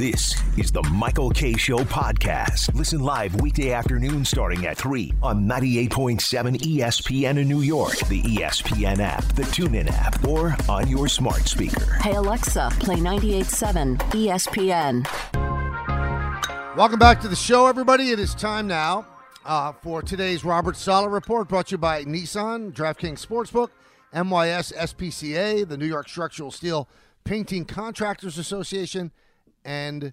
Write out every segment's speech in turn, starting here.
This is the Michael Kay Show podcast. Listen live weekday afternoon starting at 3 on 98.7 ESPN in New York, the ESPN app, the TuneIn app, or on your smart speaker. Hey Alexa, play 98.7 ESPN. Welcome back to the show, everybody. It is time now uh, for today's Robert Saleh report brought to you by Nissan, DraftKings Sportsbook, NYS SPCA, the New York Structural Steel Painting Contractors Association, and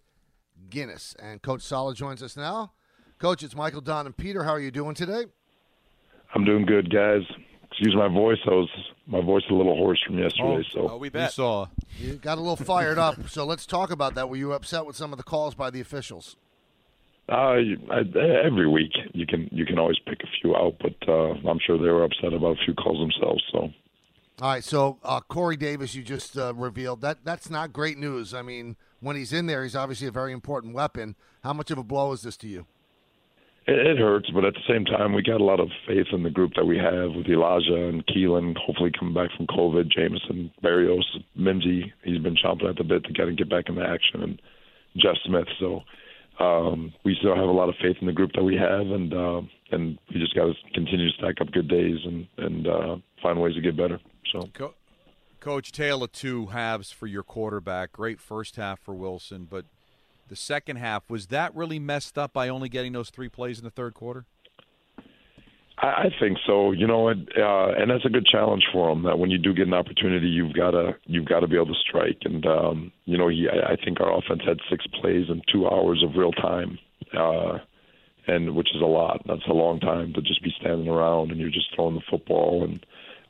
Guinness. And Coach Saleh joins us now. Coach, it's Michael, Don, and Peter. How are you doing today? I'm doing good, guys. Excuse my voice. I was my voice is a little hoarse from yesterday. so Oh, we bet. saw. You got a little fired up. So let's talk about that. Were you upset with some of the calls by the officials? uh, I, every week you can you can always pick a few out, but uh, I'm sure they were upset about a few calls themselves. So All right, so uh, Corey Davis, you just uh, revealed that that's not great news. I mean, when he's in there, he's obviously a very important weapon. How much of a blow is this to you? it, hurts, but at the same time, we got a lot of faith in the group that we have with Elijah and Keelan. Hopefully, coming back from COVID, Jamison, Berrios, Mimsy. He's been chomping at the bit to get and get back into action, and Jeff Smith. So um, we still have a lot of faith in the group that we have, and uh, and we just got to continue to stack up good days and and uh, find ways to get better. So Co- Coach, tale of two halves for your quarterback. Great first half for Wilson, but the second half was that really messed up by only getting those three plays in the third quarter? I, think so. You know, and, uh, and that's a good challenge for him. That when you do get an opportunity, you've got to you've got to be able to strike. And um, you know, he I, I think our offense had six plays in two hours of real time, uh, and which is a lot. That's a long time to just be standing around and you're just throwing the football. And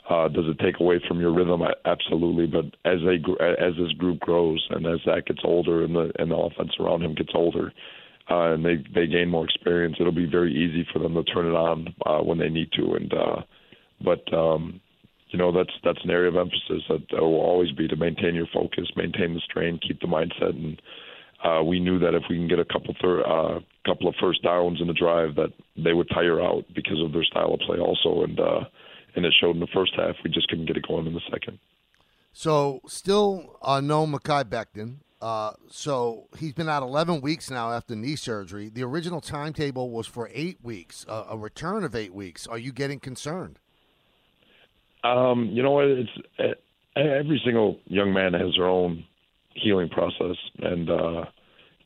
uh, does it take away from your rhythm? Absolutely. But as they as this group grows and as that gets older and the and the offense around him gets older, uh, and they they gain more experience, it'll be very easy for them to turn it on uh, when they need to. And uh, but um, you know that's that's an area of emphasis that will always be to maintain your focus, maintain the strain, keep the mindset. And uh, we knew that if we can get a couple thir- uh, couple of first downs in the drive, that they would tire out because of their style of play also. And uh, and it showed in the first half. We just couldn't get it going in the second. So still uh, no Mekhi Becton. Uh, so he's been out 11 weeks now after knee surgery. The original timetable was for eight weeks, uh, a return of eight weeks. Are you getting concerned? Um, you know what? It's uh, every single young man has their own healing process, and uh,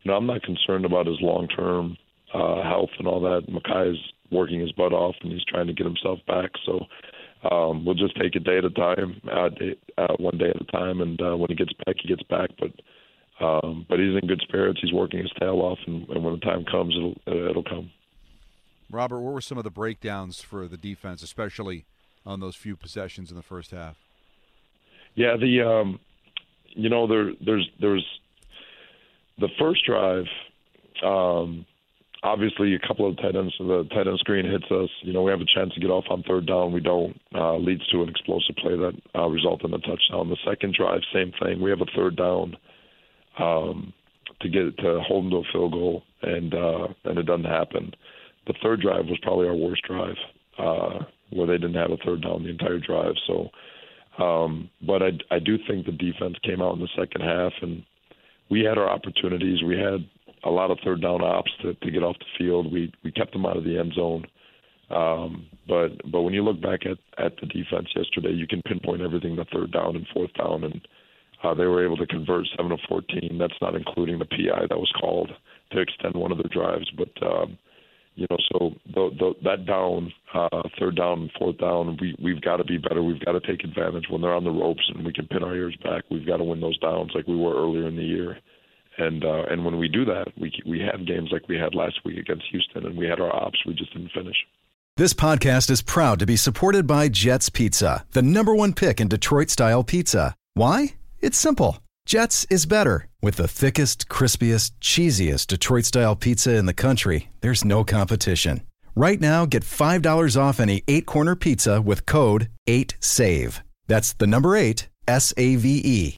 you know I'm not concerned about his long term uh, health and all that. Mekhi is working his butt off, and he's trying to get himself back. So um, we'll just take it day at a time, uh, day, uh, one day at a time, and uh, when he gets back, he gets back. But um, but he's in good spirits. He's working his tail off, and, and when the time comes, it'll uh, it'll come. Robert, what were some of the breakdowns for the defense, especially on those few possessions in the first half? Yeah, the um, you know there there's there's the first drive. Um, obviously, a couple of tight ends, the tight end screen hits us. You know, we have a chance to get off on third down. We don't. Uh, leads to an explosive play that uh, results in a touchdown. The second drive, same thing. We have a third down um, to get to hold them to a field goal, and uh, and it doesn't happen. The third drive was probably our worst drive, uh, where they didn't have a third down the entire drive. So. Um, but I, I do think the defense came out in the second half, and we had our opportunities. We had a lot of third down ops to, to get off the field. We we kept them out of the end zone. Um, but but when you look back at at the defense yesterday, you can pinpoint everything to third down and fourth down, and uh, they were able to convert seven of fourteen. That's not including the PI that was called to extend one of their drives, but. Um, you know, so the, the, that down, uh, third down fourth down, we we've got to be better. We've got to take advantage when they're on the ropes and we can pin our ears back. We've got to win those downs like we were earlier in the year, and uh, and when we do that, we we have games like we had last week against Houston, and we had our ops. We just didn't finish. This podcast is proud to be supported by Jets Pizza, the number one pick in Detroit style pizza. Why? It's simple. Jets is better. With the thickest, crispiest, cheesiest Detroit style pizza in the country, there's no competition. Right now, get $5 off any eight corner pizza with code 8SAVE. That's the number eight, S A V E.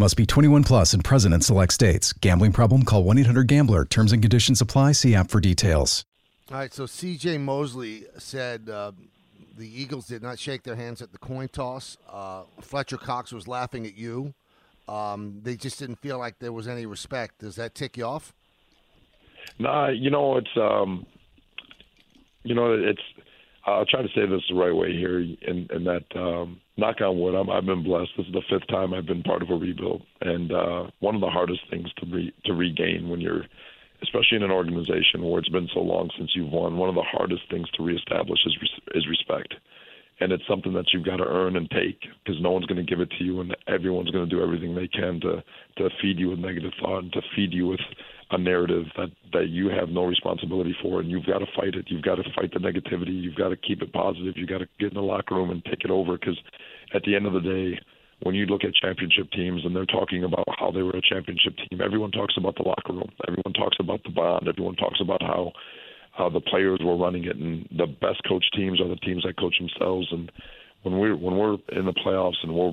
Must be 21 plus and present in select states. Gambling problem? Call 1 800 GAMBLER. Terms and conditions apply. See app for details. All right, so C.J. Mosley said uh, the Eagles did not shake their hands at the coin toss. Uh, Fletcher Cox was laughing at you. Um, they just didn't feel like there was any respect. Does that tick you off? Nah, you know it's um, you know it's. I'll try to say this the right way here, in, in that um, knock on wood, I'm, I've been blessed. This is the fifth time I've been part of a rebuild, and uh, one of the hardest things to re, to regain when you're, especially in an organization where it's been so long since you've won. One of the hardest things to reestablish is is respect, and it's something that you've got to earn and take because no one's going to give it to you, and everyone's going to do everything they can to to feed you with negative thought and to feed you with a narrative that that you have no responsibility for, and you've got to fight it. You've got to fight the negativity. You've got to keep it positive. You've got to get in the locker room and take it over because at the end of the day, when you look at championship teams and they're talking about how they were a championship team, everyone talks about the locker room. Everyone talks about the bond. Everyone talks about how how the players were running it, and the best coach teams are the teams that coach themselves. And when we're when we're in the playoffs and we're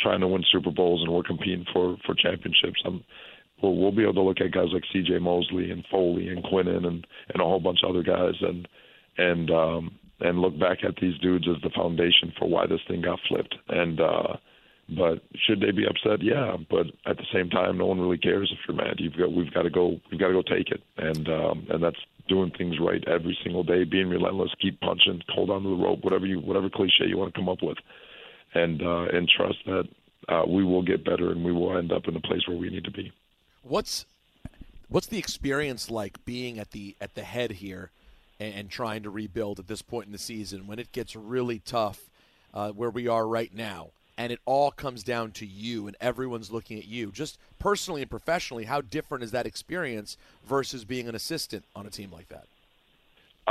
trying to win Super Bowls and we're competing for for championships, I'm, we'll, we'll be able to look at guys like C.J. Mosley and Foley and Quinnen and and a whole bunch of other guys and and um, and look back at these dudes as the foundation for why this thing got flipped. And uh, but should they be upset? Yeah. But at the same time, no one really cares if you're mad. You've got we've got to go we've got to go take it, and um, and that's doing things right every single day, being relentless, keep punching, hold on to the rope, whatever you whatever cliche you want to come up with, and uh, and trust that uh, we will get better and we will end up in the place where we need to be. What's what's the experience like being at the at the head here? and, and trying to rebuild at this point in the season when it gets really tough, uh, where we are right now, and it all comes down to you and everyone's looking at you. Just personally and professionally, how different is that experience versus being an assistant on a team like that?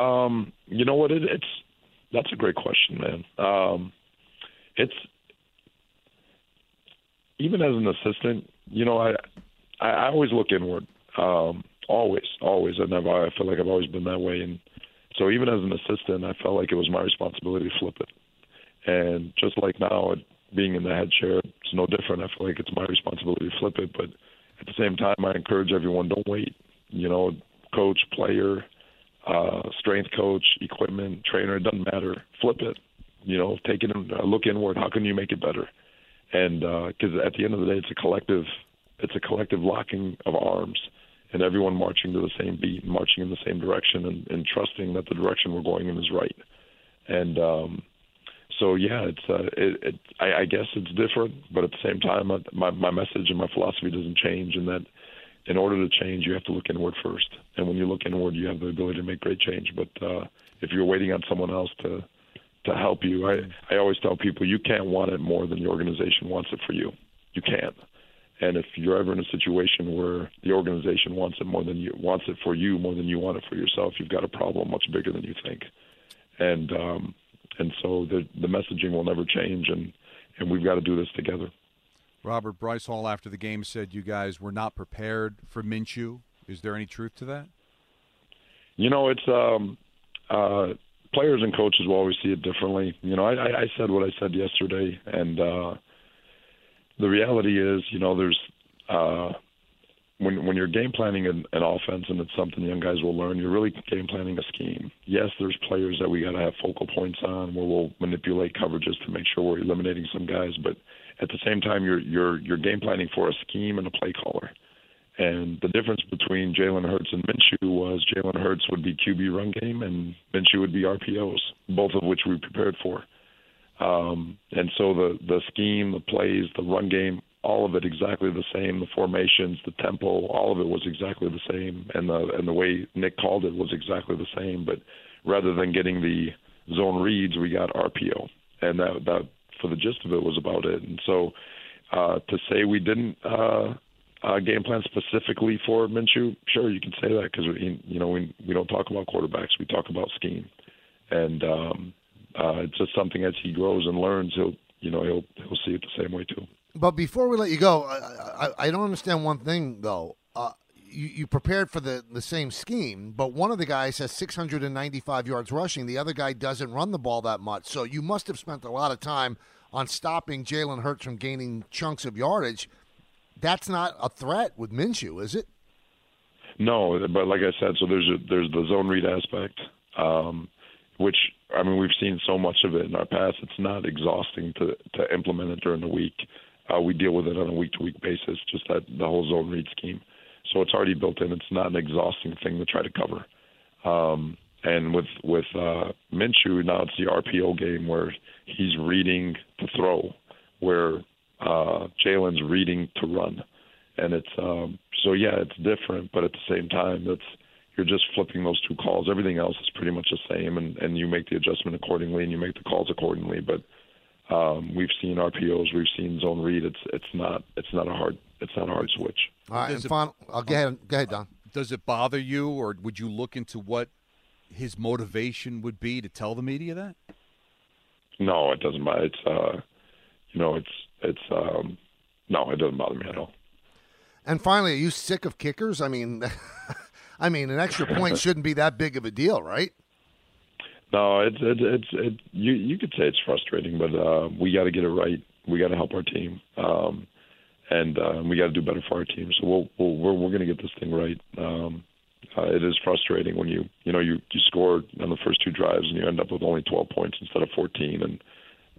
Um, you know what? It, it's that's a great question, man. Um, it's even as an assistant, you know, I I, I always look inward. Um, always, always, and I've, I feel like I've always been that way. And so even as an assistant, I felt like it was my responsibility to flip it. And just like now, being in the head chair, it's no different. I feel like it's my responsibility to flip it. But at the same time, I encourage everyone: don't wait. You know, coach, player, uh, strength coach, equipment, trainer, it doesn't matter. Flip it. You know, take it and uh, look inward. How can you make it better? And because uh, at the end of the day, it's a collective, it's a collective locking of arms and everyone marching to the same beat, marching in the same direction, and, and trusting that the direction we're going in is right. And um, so, yeah, it's uh, it, it, I, I guess it's different, but at the same time, my my message and my philosophy doesn't change. In that, in order to change, you have to look inward first, and when you look inward, you have the ability to make great change. But uh, if you're waiting on someone else to to help you, I I always tell people you can't want it more than the organization wants it for you. You can't. And if you're ever in a situation where the organization wants it more than you wants it for you more than you want it for yourself, you've got a problem much bigger than you think. And um, and so the the messaging will never change, and and we've got to do this together. Robert Bryce Hall after the game said you guys were not prepared for Minshew. Is there any truth to that? You know, it's um, uh, players and coaches will always see it differently. You know, I, I said what I said yesterday, and uh, the reality is, you know, there's uh, when when you're game planning an, an offense and it's something young guys will learn, you're really game planning a scheme. Yes, there's players that we got to have focal points on where we'll manipulate coverages to make sure we're eliminating some guys, but at the same time, you're you're you're game planning for a scheme and a play caller. And the difference between Jalen Hurts and Minshew was Jalen Hurts would be QB run game and Minshew would be RPOs, both of which we prepared for. Um, and so the the scheme, the plays, the run game, all of it exactly the same. The formations, the tempo, all of it was exactly the same, and the and the way Nick called it was exactly the same. But rather than getting the zone reads, we got RPO, and that that for the gist of it was about it. And so uh, to say we didn't uh, uh, game plan specifically for Minshew, sure you can say that because you know we we don't talk about quarterbacks, we talk about scheme, and um, uh, it's just something as he grows and learns, he'll you know he'll he'll see it the same way too. But before we let you go, I, I, I don't understand one thing though. Uh, you, you prepared for the, the same scheme, but one of the guys has 695 yards rushing. The other guy doesn't run the ball that much. So you must have spent a lot of time on stopping Jalen Hurts from gaining chunks of yardage. That's not a threat with Minshew, is it? No, but like I said, so there's a, there's the zone read aspect, um, which I mean we've seen so much of it in our past. It's not exhausting to to implement it during the week. Uh, we deal with it on a week to week basis, just that the whole zone read scheme. So it's already built in. It's not an exhausting thing to try to cover. Um, and with with uh, Minshew, now it's the RPO game where he's reading to throw, where uh, Jalen's reading to run, and it's um, so yeah, it's different, but at the same time, it's you're just flipping those two calls. Everything else is pretty much the same, and and you make the adjustment accordingly, and you make the calls accordingly. But um, we've seen RPOs, we've seen zone read. It's it's not it's not a hard it's not a hard switch. All right, and final, I'll go ahead. Go ahead, Don. Does it bother you, or would you look into what his motivation would be to tell the media that? No, it doesn't matter. It's uh, you know, it's it's um, no, it doesn't bother me at all. And finally, are you sick of kickers? I mean, I mean, an extra point shouldn't be that big of a deal, right? No, it's it's it's it, you you could say it's frustrating, but uh, we got to get it right. We got to help our team, um, and uh, we got to do better for our team. So we'll, we'll we're we're going to get this thing right. Um, uh, it is frustrating when you you know you you score on the first two drives and you end up with only 12 points instead of 14, and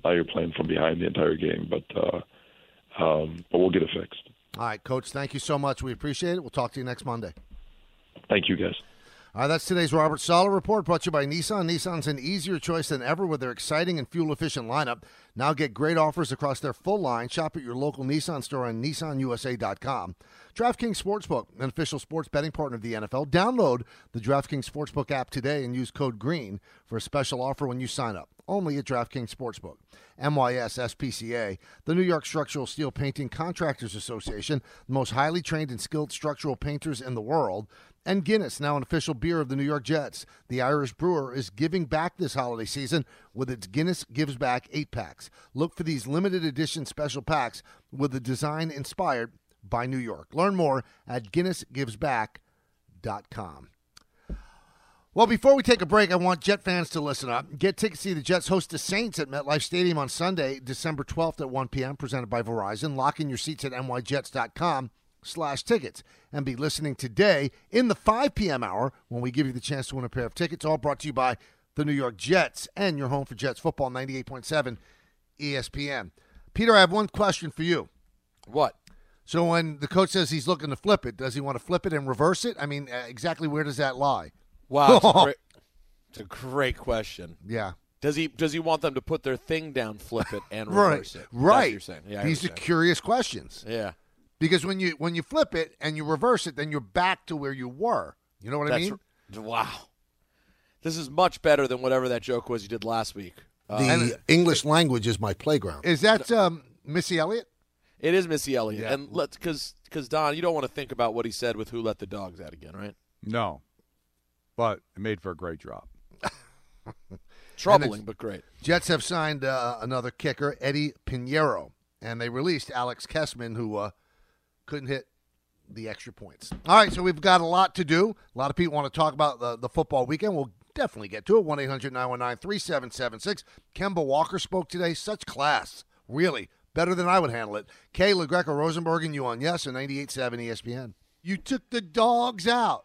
now you're playing from behind the entire game. But uh, um, but we'll get it fixed. All right, coach. Thank you so much. We appreciate it. We'll talk to you next Monday. Thank you, guys. Right, that's today's Robert Saleh report brought to you by Nissan. Nissan's an easier choice than ever with their exciting and fuel efficient lineup. Now get great offers across their full line. Shop at your local Nissan store on nissanusa.com. DraftKings Sportsbook, an official sports betting partner of the NFL. Download the DraftKings Sportsbook app today and use code GREEN for a special offer when you sign up. Only at DraftKings Sportsbook. NYS SPCA, the New York Structural Steel Painting Contractors Association, the most highly trained and skilled structural painters in the world and Guinness, now an official beer of the New York Jets. The Irish brewer is giving back this holiday season with its Guinness Gives Back 8 packs. Look for these limited edition special packs with a design inspired by New York. Learn more at GuinnessGivesBack.com. Well, before we take a break, I want Jet fans to listen up. Get tickets to see the Jets host the Saints at MetLife Stadium on Sunday, December 12th at 1 p.m., presented by Verizon. Lock in your seats at nyjets.com slash tickets and be listening today in the 5 p.m. hour when we give you the chance to win a pair of tickets, all brought to you by the New York Jets and your home for Jets football, 98.7 ESPN. Peter, I have one question for you. What? So when the coach says he's looking to flip it, does he want to flip it and reverse it? I mean, uh, exactly where does that lie? Wow, it's a, great, it's a great question. Yeah. Does he does he want them to put their thing down, flip it, and Right. reverse it? That's what Right. you're saying. Yeah, These are curious questions. Yeah. Because when you when you flip it and you reverse it, then you're back to where you were. You know what I mean? r- wow. This is much better than whatever that joke was you did last week. Uh, The English language is my playground. Is that um, Missy Elliott? it is Missy Elliott, Yeah. and let's because because Don, you don't want to think about what he said with "Who let the dogs out" again, right? No, but it made for a great drop. Troubling, but great. Jets have signed uh, another kicker, Eddy Piñeiro, and they released Alex Kessman, who uh, couldn't hit the extra points. All right, so we've got a lot to do. A lot of people want to talk about the, the football weekend. We'll definitely get to it. 1 800 919 3776. Kemba Walker spoke today. Such class. Really. Better than I would handle it. Kay LaGreca Rosenberg and you on Yes on 98.7 ESPN. You took the dogs out.